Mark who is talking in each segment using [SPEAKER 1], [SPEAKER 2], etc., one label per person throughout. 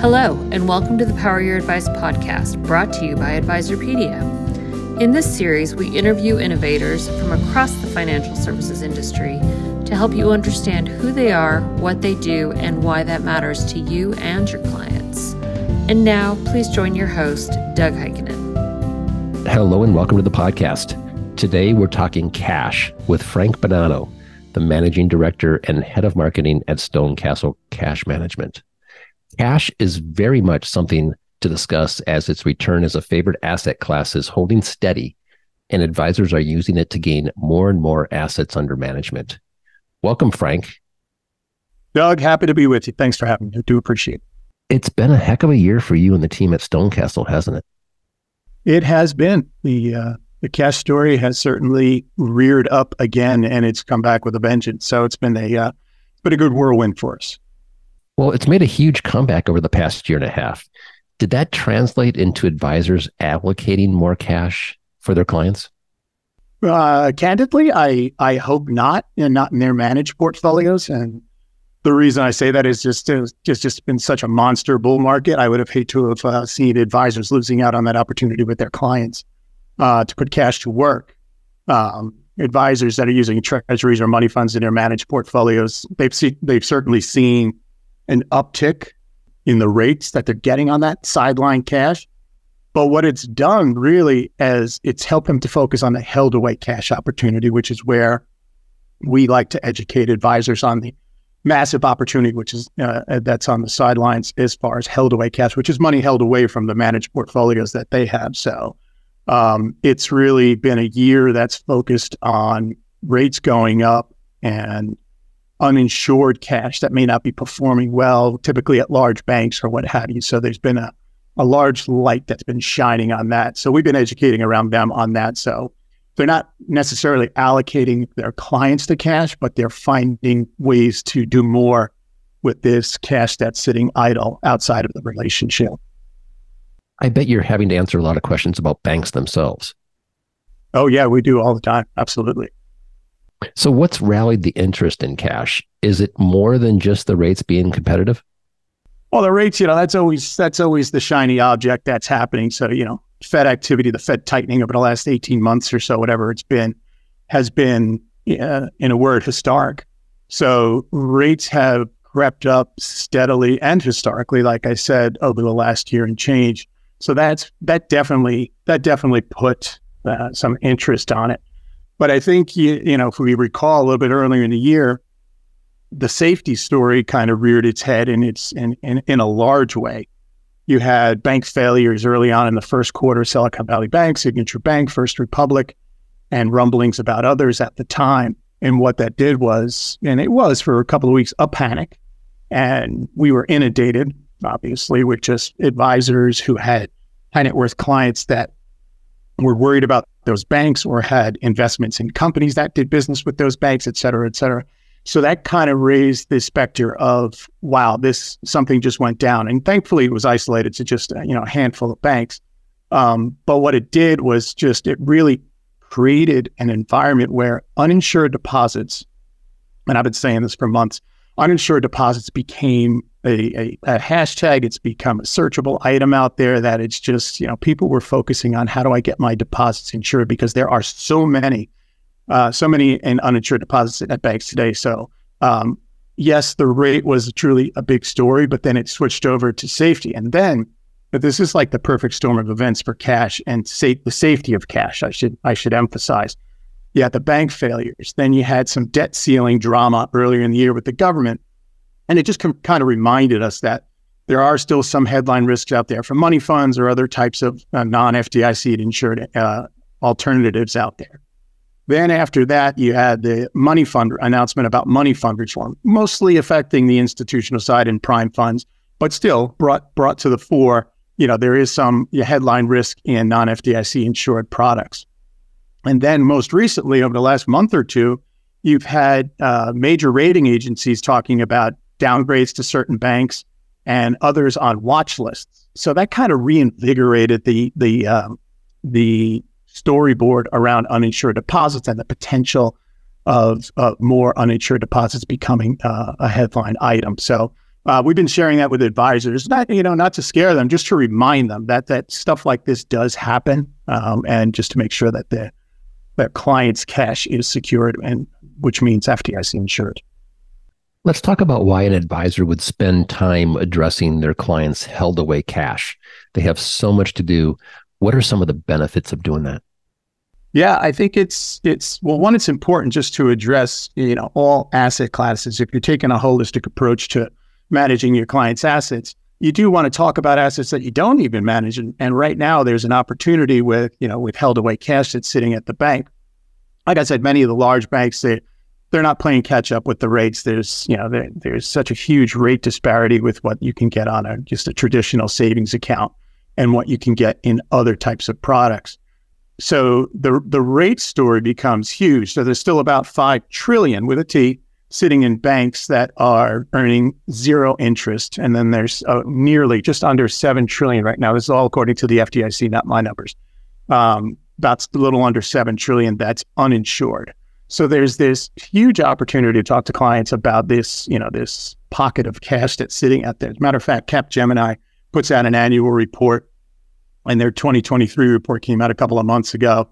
[SPEAKER 1] Hello, and welcome to the Power Your Advice podcast, brought to you by Advisorpedia. In this series, we interview innovators from across the financial services industry to help you understand who they are, what they do, and why that matters to you and your clients. And now, please join your host, Doug Heikkinen.
[SPEAKER 2] Hello, and welcome to the podcast. Today, we're talking cash with Frank Bonanno, the managing director and head of marketing at Stonecastle Cash Management. Cash is very much something to discuss as its return as a favorite asset class is holding steady, and advisors are using it to gain more and more assets under management. Welcome, Frank.
[SPEAKER 3] Doug, happy to be with you. Thanks for having me. I do appreciate it.
[SPEAKER 2] It's been a heck of a year for you and the team at Stonecastle, hasn't it?
[SPEAKER 3] It has been. The uh, the cash story has certainly reared up again, and it's come back with a vengeance. So it's been a uh, it's been a good whirlwind for us.
[SPEAKER 2] Well, it's made a huge comeback over the past year and a half. Did that translate into advisors allocating more cash for their clients?
[SPEAKER 3] Uh, candidly, I I hope not, and not in their managed portfolios. And the reason I say that is just it's just just been such a monster bull market. I would have hated to have uh, seen advisors losing out on that opportunity with their clients uh, to put cash to work. Um, advisors that are using treasuries or money funds in their managed portfolios, they've see, they've certainly seen an uptick in the rates that they're getting on that sideline cash. But what it's done really is it's helped them to focus on the held away cash opportunity, which is where we like to educate advisors on the massive opportunity, which is uh, that's on the sidelines as far as held away cash, which is money held away from the managed portfolios that they have. So um, it's really been a year that's focused on rates going up and uninsured cash that may not be performing well, typically at large banks or what have you. So there's been a, a large light that's been shining on that. So we've been educating around them on that. So they're not necessarily allocating their clients to cash, but they're finding ways to do more with this cash that's sitting idle outside of the relationship.
[SPEAKER 2] I bet you're having to answer a lot of questions about banks themselves.
[SPEAKER 3] Oh, yeah, we do all the time. Absolutely.
[SPEAKER 2] So, what's rallied the interest in cash? Is it more than just the rates being competitive?
[SPEAKER 3] Well, the rates, you know, that's always that's always the shiny object that's happening. So, you know, Fed activity, the Fed tightening over the last eighteen months or so, whatever it's been, has been, uh, in a word, historic. So, rates have crept up steadily and historically, like I said, over the last year and change. So that's that definitely that definitely put uh, some interest on it. But I think, you, you know, if we recall a little bit earlier in the year, the safety story kind of reared its head in its in, in, in a large way. You had bank failures early on in the first quarter, Silicon Valley Bank, Signature Bank, First Republic, and rumblings about others at the time. And what that did was, and it was for a couple of weeks, a panic. And we were inundated, obviously, with just advisors who had high net worth clients that were worried about those banks or had investments in companies that did business with those banks, et cetera, et cetera. So that kind of raised the specter of, wow, this something just went down. And thankfully, it was isolated to just you know a handful of banks. Um, but what it did was just it really created an environment where uninsured deposits, and I've been saying this for months, uninsured deposits became a, a, a, hashtag. It's become a searchable item out there that it's just, you know, people were focusing on how do I get my deposits insured because there are so many, uh, so many in uninsured deposits at banks today. So, um, yes, the rate was truly a big story, but then it switched over to safety. And then, but this is like the perfect storm of events for cash and sa- the safety of cash. I should, I should emphasize. You had the bank failures. Then you had some debt ceiling drama earlier in the year with the government and it just com- kind of reminded us that there are still some headline risks out there for money funds or other types of uh, non FDIC insured uh, alternatives out there. Then after that, you had the money fund announcement about money fund reform, mostly affecting the institutional side and prime funds, but still brought brought to the fore. You know, there is some headline risk in non FDIC insured products. And then most recently, over the last month or two, you've had uh, major rating agencies talking about downgrades to certain banks and others on watch lists. So that kind of reinvigorated the the um, the storyboard around uninsured deposits and the potential of, of more uninsured deposits becoming uh, a headline item. So uh, we've been sharing that with advisors, not you know, not to scare them, just to remind them that that stuff like this does happen, um, and just to make sure that the that client's cash is secured, and which means FDIC insured.
[SPEAKER 2] Let's talk about why an advisor would spend time addressing their clients' held away cash. They have so much to do. What are some of the benefits of doing that?
[SPEAKER 3] Yeah, I think it's it's well, one, it's important just to address you know all asset classes. If you're taking a holistic approach to managing your clients' assets, you do want to talk about assets that you don't even manage. And, and right now, there's an opportunity with you know with held away cash that's sitting at the bank. Like I said, many of the large banks they they're not playing catch up with the rates. There's you know there, there's such a huge rate disparity with what you can get on a just a traditional savings account and what you can get in other types of products. So the the rate story becomes huge. So there's still about five trillion with a T sitting in banks that are earning zero interest, and then there's uh, nearly just under seven trillion right now. This is all according to the FDIC, not my numbers. Um, that's a little under seven trillion that's uninsured. So there's this huge opportunity to talk to clients about this, you know, this pocket of cash that's sitting out there. As a matter of fact, Capgemini puts out an annual report and their 2023 report came out a couple of months ago.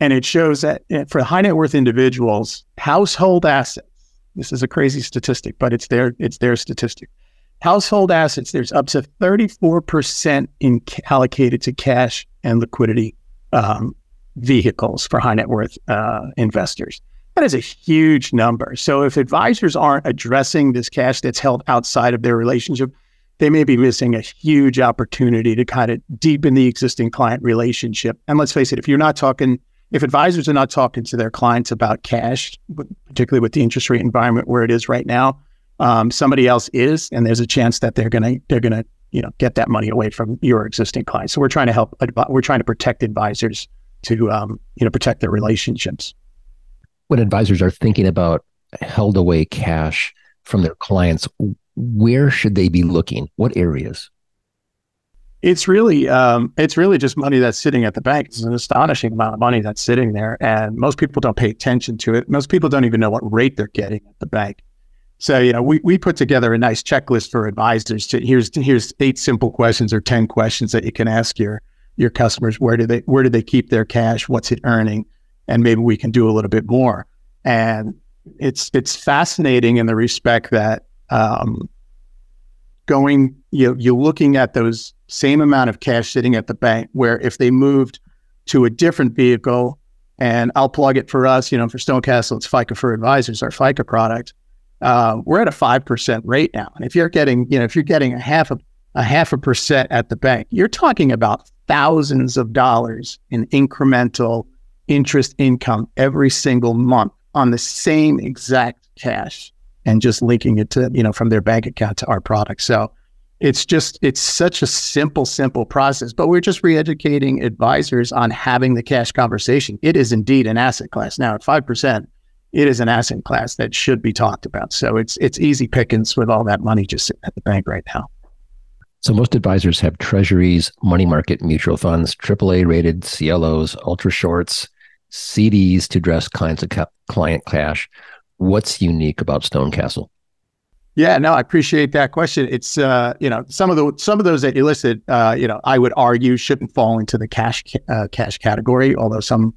[SPEAKER 3] And it shows that eh, for high net worth individuals, household assets, this is a crazy statistic, but it's their, it's their statistic. Household assets, there's up to 34% in allocated to cash and liquidity um, vehicles for high net worth uh, investors. That is a huge number. So if advisors aren't addressing this cash that's held outside of their relationship, they may be missing a huge opportunity to kind of deepen the existing client relationship. And let's face it, if you're not talking, if advisors are not talking to their clients about cash, particularly with the interest rate environment where it is right now, um, somebody else is, and there's a chance that they're gonna they're gonna you know get that money away from your existing clients. So we're trying to help. We're trying to protect advisors to um, you know protect their relationships.
[SPEAKER 2] When advisors are thinking about held away cash from their clients, where should they be looking? What areas?
[SPEAKER 3] It's really, um, it's really just money that's sitting at the bank. It's an astonishing amount of money that's sitting there, and most people don't pay attention to it. Most people don't even know what rate they're getting at the bank. So, you know, we, we put together a nice checklist for advisors. To here's here's eight simple questions or ten questions that you can ask your your customers. Where do they where do they keep their cash? What's it earning? And maybe we can do a little bit more. And it's it's fascinating in the respect that um, going, you you're looking at those same amount of cash sitting at the bank, where if they moved to a different vehicle, and I'll plug it for us, you know, for Stonecastle, it's FICA for Advisors, our FICA product. Uh, we're at a five percent rate now, and if you're getting, you know, if you're getting a half a a half a percent at the bank, you're talking about thousands of dollars in incremental interest income every single month on the same exact cash and just linking it to, you know, from their bank account to our product. So it's just, it's such a simple, simple process, but we're just re-educating advisors on having the cash conversation. It is indeed an asset class. Now at 5%, it is an asset class that should be talked about. So it's, it's easy pickings with all that money just sitting at the bank right now.
[SPEAKER 2] So most advisors have treasuries, money market mutual funds, AAA rated CLOs, ultra shorts, CDs to address clients of client cash what's unique about Stonecastle?
[SPEAKER 3] Yeah, no, I appreciate that question. It's uh, you know some of the some of those that you listed, uh, you know, I would argue shouldn't fall into the cash uh, cash category. Although some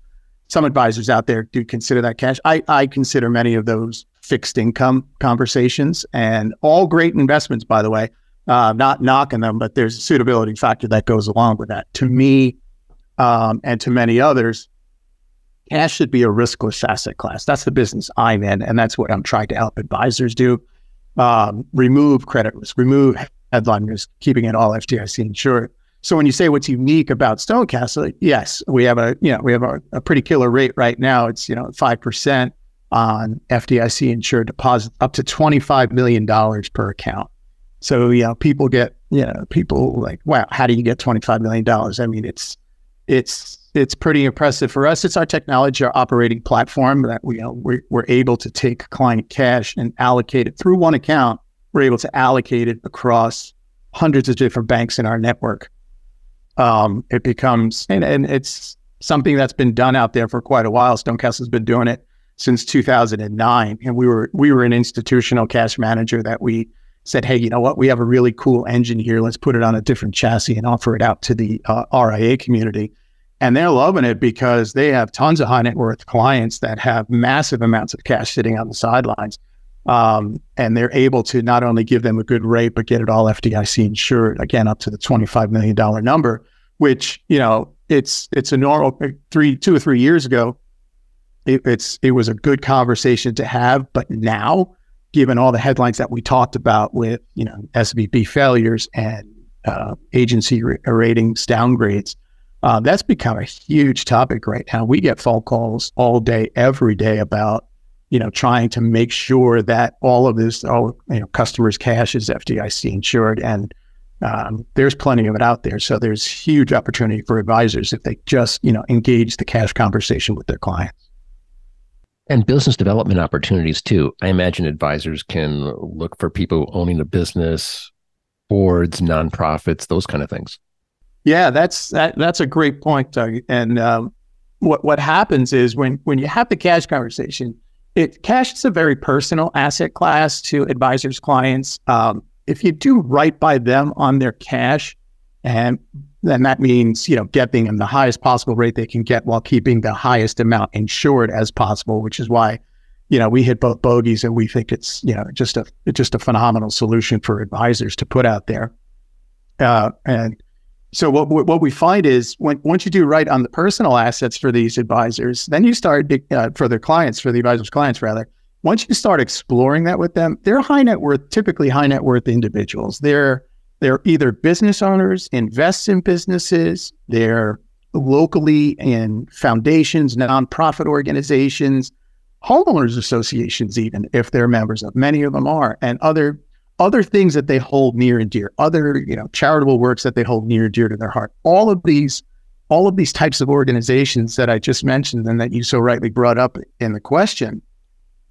[SPEAKER 3] some advisors out there do consider that cash. I I consider many of those fixed income conversations and all great investments, by the way. Uh, not knocking them, but there's a suitability factor that goes along with that. To me, um, and to many others, cash should be a riskless asset class. That's the business I'm in, and that's what I'm trying to help advisors do. Um, remove credit risk, remove headline risk, keeping it all FDIC insured. So when you say what's unique about Stonecastle, yes, we have a you know we have a, a pretty killer rate right now. It's you know five percent on FDIC insured deposits, up to twenty five million dollars per account. So you know people get you know people like wow how do you get twenty five million dollars? I mean it's it's it's pretty impressive for us. It's our technology, our operating platform that we, you know, we're, we're able to take client cash and allocate it through one account. We're able to allocate it across hundreds of different banks in our network. Um, it becomes, and, and it's something that's been done out there for quite a while. Stonecastle has been doing it since 2009, and we were we were an institutional cash manager that we said, hey, you know what? We have a really cool engine here. Let's put it on a different chassis and offer it out to the uh, RIA community. And they're loving it because they have tons of high net worth clients that have massive amounts of cash sitting on the sidelines. Um, and they're able to not only give them a good rate, but get it all FDIC insured, again, up to the $25 million number, which, you know, it's it's a normal three, two or three years ago, it, it's it was a good conversation to have. But now, given all the headlines that we talked about with, you know, SVB failures and uh, agency ratings downgrades, uh, that's become a huge topic right now. We get phone calls all day, every day about, you know, trying to make sure that all of this, all you know, customers' cash is FDIC insured, and um, there's plenty of it out there. So there's huge opportunity for advisors if they just, you know, engage the cash conversation with their clients.
[SPEAKER 2] And business development opportunities too. I imagine advisors can look for people owning a business, boards, nonprofits, those kind of things.
[SPEAKER 3] Yeah, that's that, that's a great point, Doug. And um, what what happens is when when you have the cash conversation, it cash is a very personal asset class to advisors' clients. Um, if you do right by them on their cash, and then that means you know getting them the highest possible rate they can get while keeping the highest amount insured as possible, which is why you know we hit both bogeys and we think it's you know just a just a phenomenal solution for advisors to put out there. Uh, and so what what we find is when once you do right on the personal assets for these advisors, then you start uh, for their clients, for the advisors' clients rather. Once you start exploring that with them, they're high net worth, typically high net worth individuals. They're they're either business owners, invest in businesses, they're locally in foundations, nonprofit organizations, homeowners associations, even if they're members of. Many of them are, and other other things that they hold near and dear, other, you know, charitable works that they hold near and dear to their heart. All of these, all of these types of organizations that I just mentioned and that you so rightly brought up in the question,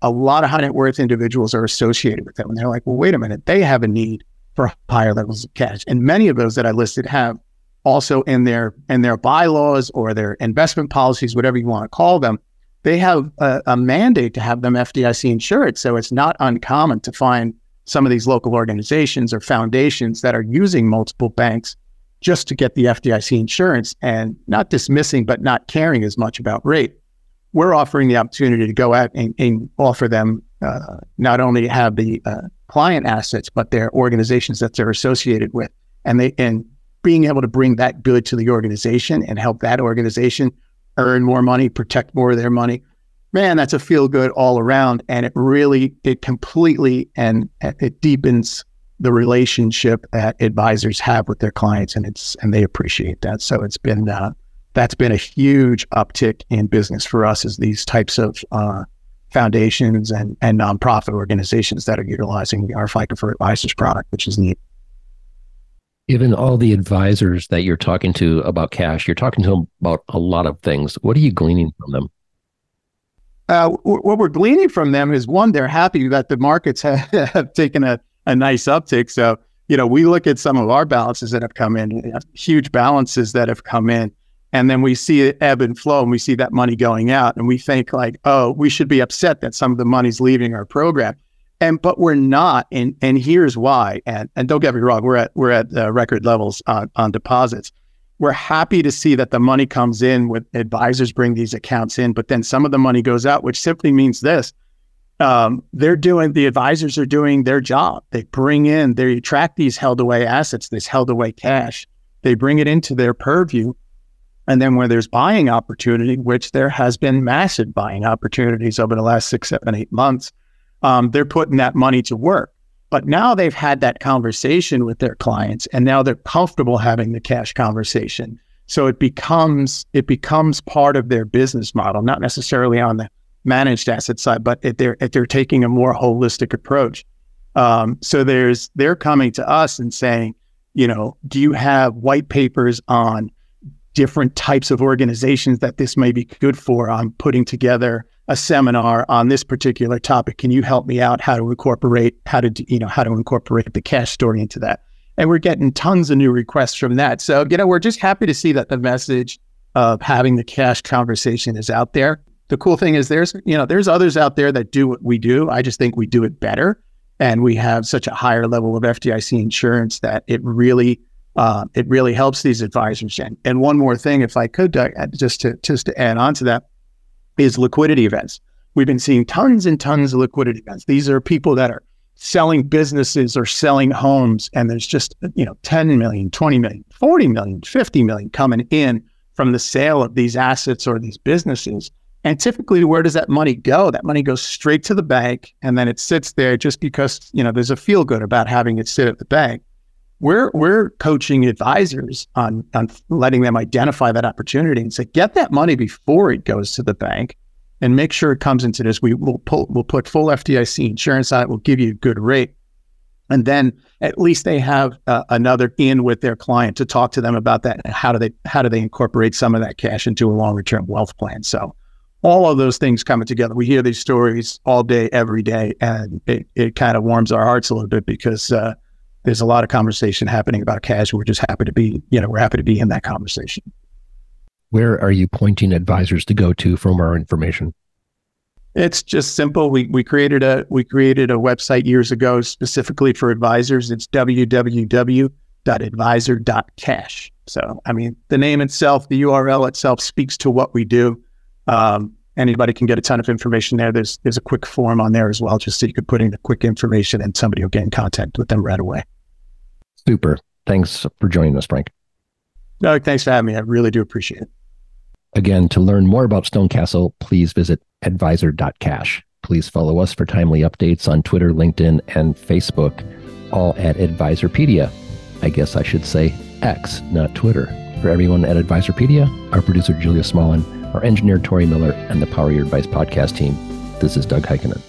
[SPEAKER 3] a lot of high net worth individuals are associated with them. And they're like, well, wait a minute, they have a need for higher levels of cash. And many of those that I listed have also in their in their bylaws or their investment policies, whatever you want to call them, they have a, a mandate to have them FDIC insured. So it's not uncommon to find some of these local organizations or foundations that are using multiple banks just to get the FDIC insurance and not dismissing, but not caring as much about rate. We're offering the opportunity to go out and, and offer them uh, not only have the uh, client assets, but their organizations that they're associated with, and they and being able to bring that good to the organization and help that organization earn more money, protect more of their money, man, that's a feel good all around. And it really, it completely and it deepens the relationship that advisors have with their clients, and it's and they appreciate that. So it's been uh, that's been a huge uptick in business for us as these types of uh, foundations and and nonprofit organizations that are utilizing our FICA for Advisors product, which is neat.
[SPEAKER 2] Given all the advisors that you're talking to about cash, you're talking to them about a lot of things. What are you gleaning from them?
[SPEAKER 3] Uh, what we're gleaning from them is one, they're happy that the markets have, have taken a, a nice uptick. So, you know, we look at some of our balances that have come in, huge balances that have come in, and then we see it ebb and flow and we see that money going out and we think like, oh, we should be upset that some of the money's leaving our program. And but we're not, and and here's why. And and don't get me wrong, we're at we're at uh, record levels on, on deposits we're happy to see that the money comes in with advisors bring these accounts in, but then some of the money goes out, which simply means this. Um, they're doing the advisors are doing their job. They bring in, they attract these held away assets, this held away cash. They bring it into their purview. And then where there's buying opportunity, which there has been massive buying opportunities over the last six, seven, eight months, um, they're putting that money to work. But now they've had that conversation with their clients and now they're comfortable having the cash conversation. So it becomes it becomes part of their business model, not necessarily on the managed asset side, but if they're if they're taking a more holistic approach. Um, so there's they're coming to us and saying, you know, do you have white papers on different types of organizations that this may be good for? I'm putting together a seminar on this particular topic. Can you help me out how to incorporate how to you know how to incorporate the cash story into that? And we're getting tons of new requests from that. So you know we're just happy to see that the message of having the cash conversation is out there. The cool thing is there's you know there's others out there that do what we do. I just think we do it better. and we have such a higher level of FDIC insurance that it really uh, it really helps these advisors. And, and one more thing, if I could, uh, just to just to add on to that, is liquidity events. We've been seeing tons and tons of liquidity events. These are people that are selling businesses or selling homes, and there's just you know 10 million, 20 million, 40 million, 50 million coming in from the sale of these assets or these businesses. And typically, where does that money go? That money goes straight to the bank, and then it sits there just because you know there's a feel good about having it sit at the bank. We're we're coaching advisors on on letting them identify that opportunity and say, get that money before it goes to the bank, and make sure it comes into this. We will pull, we'll put full FDIC insurance on it. We'll give you a good rate, and then at least they have uh, another in with their client to talk to them about that. How do they how do they incorporate some of that cash into a longer term wealth plan? So all of those things coming together. We hear these stories all day, every day, and it, it kind of warms our hearts a little bit because uh, there's a lot of conversation happening about cash. We're just happy to be, you know, we're happy to be in that conversation.
[SPEAKER 2] Where are you pointing advisors to go to from our information?
[SPEAKER 3] It's just simple. We we created a we created a website years ago specifically for advisors. It's www.advisor.cash. So I mean, the name itself, the URL itself speaks to what we do. Um, anybody can get a ton of information there. There's there's a quick form on there as well, just so you could put in the quick information and somebody will get in contact with them right away.
[SPEAKER 2] Super. Thanks for joining us, Frank.
[SPEAKER 3] No, thanks for having me. I really do appreciate it.
[SPEAKER 2] Again, to learn more about Stonecastle, please visit advisor.cash. Please follow us for timely updates on Twitter, LinkedIn, and Facebook, all at Advisorpedia. I guess I should say X, not Twitter. For everyone at Advisorpedia, our producer Julia Smallin, our engineer Tori Miller, and the Power Your Advice podcast team, this is Doug Heikkinen.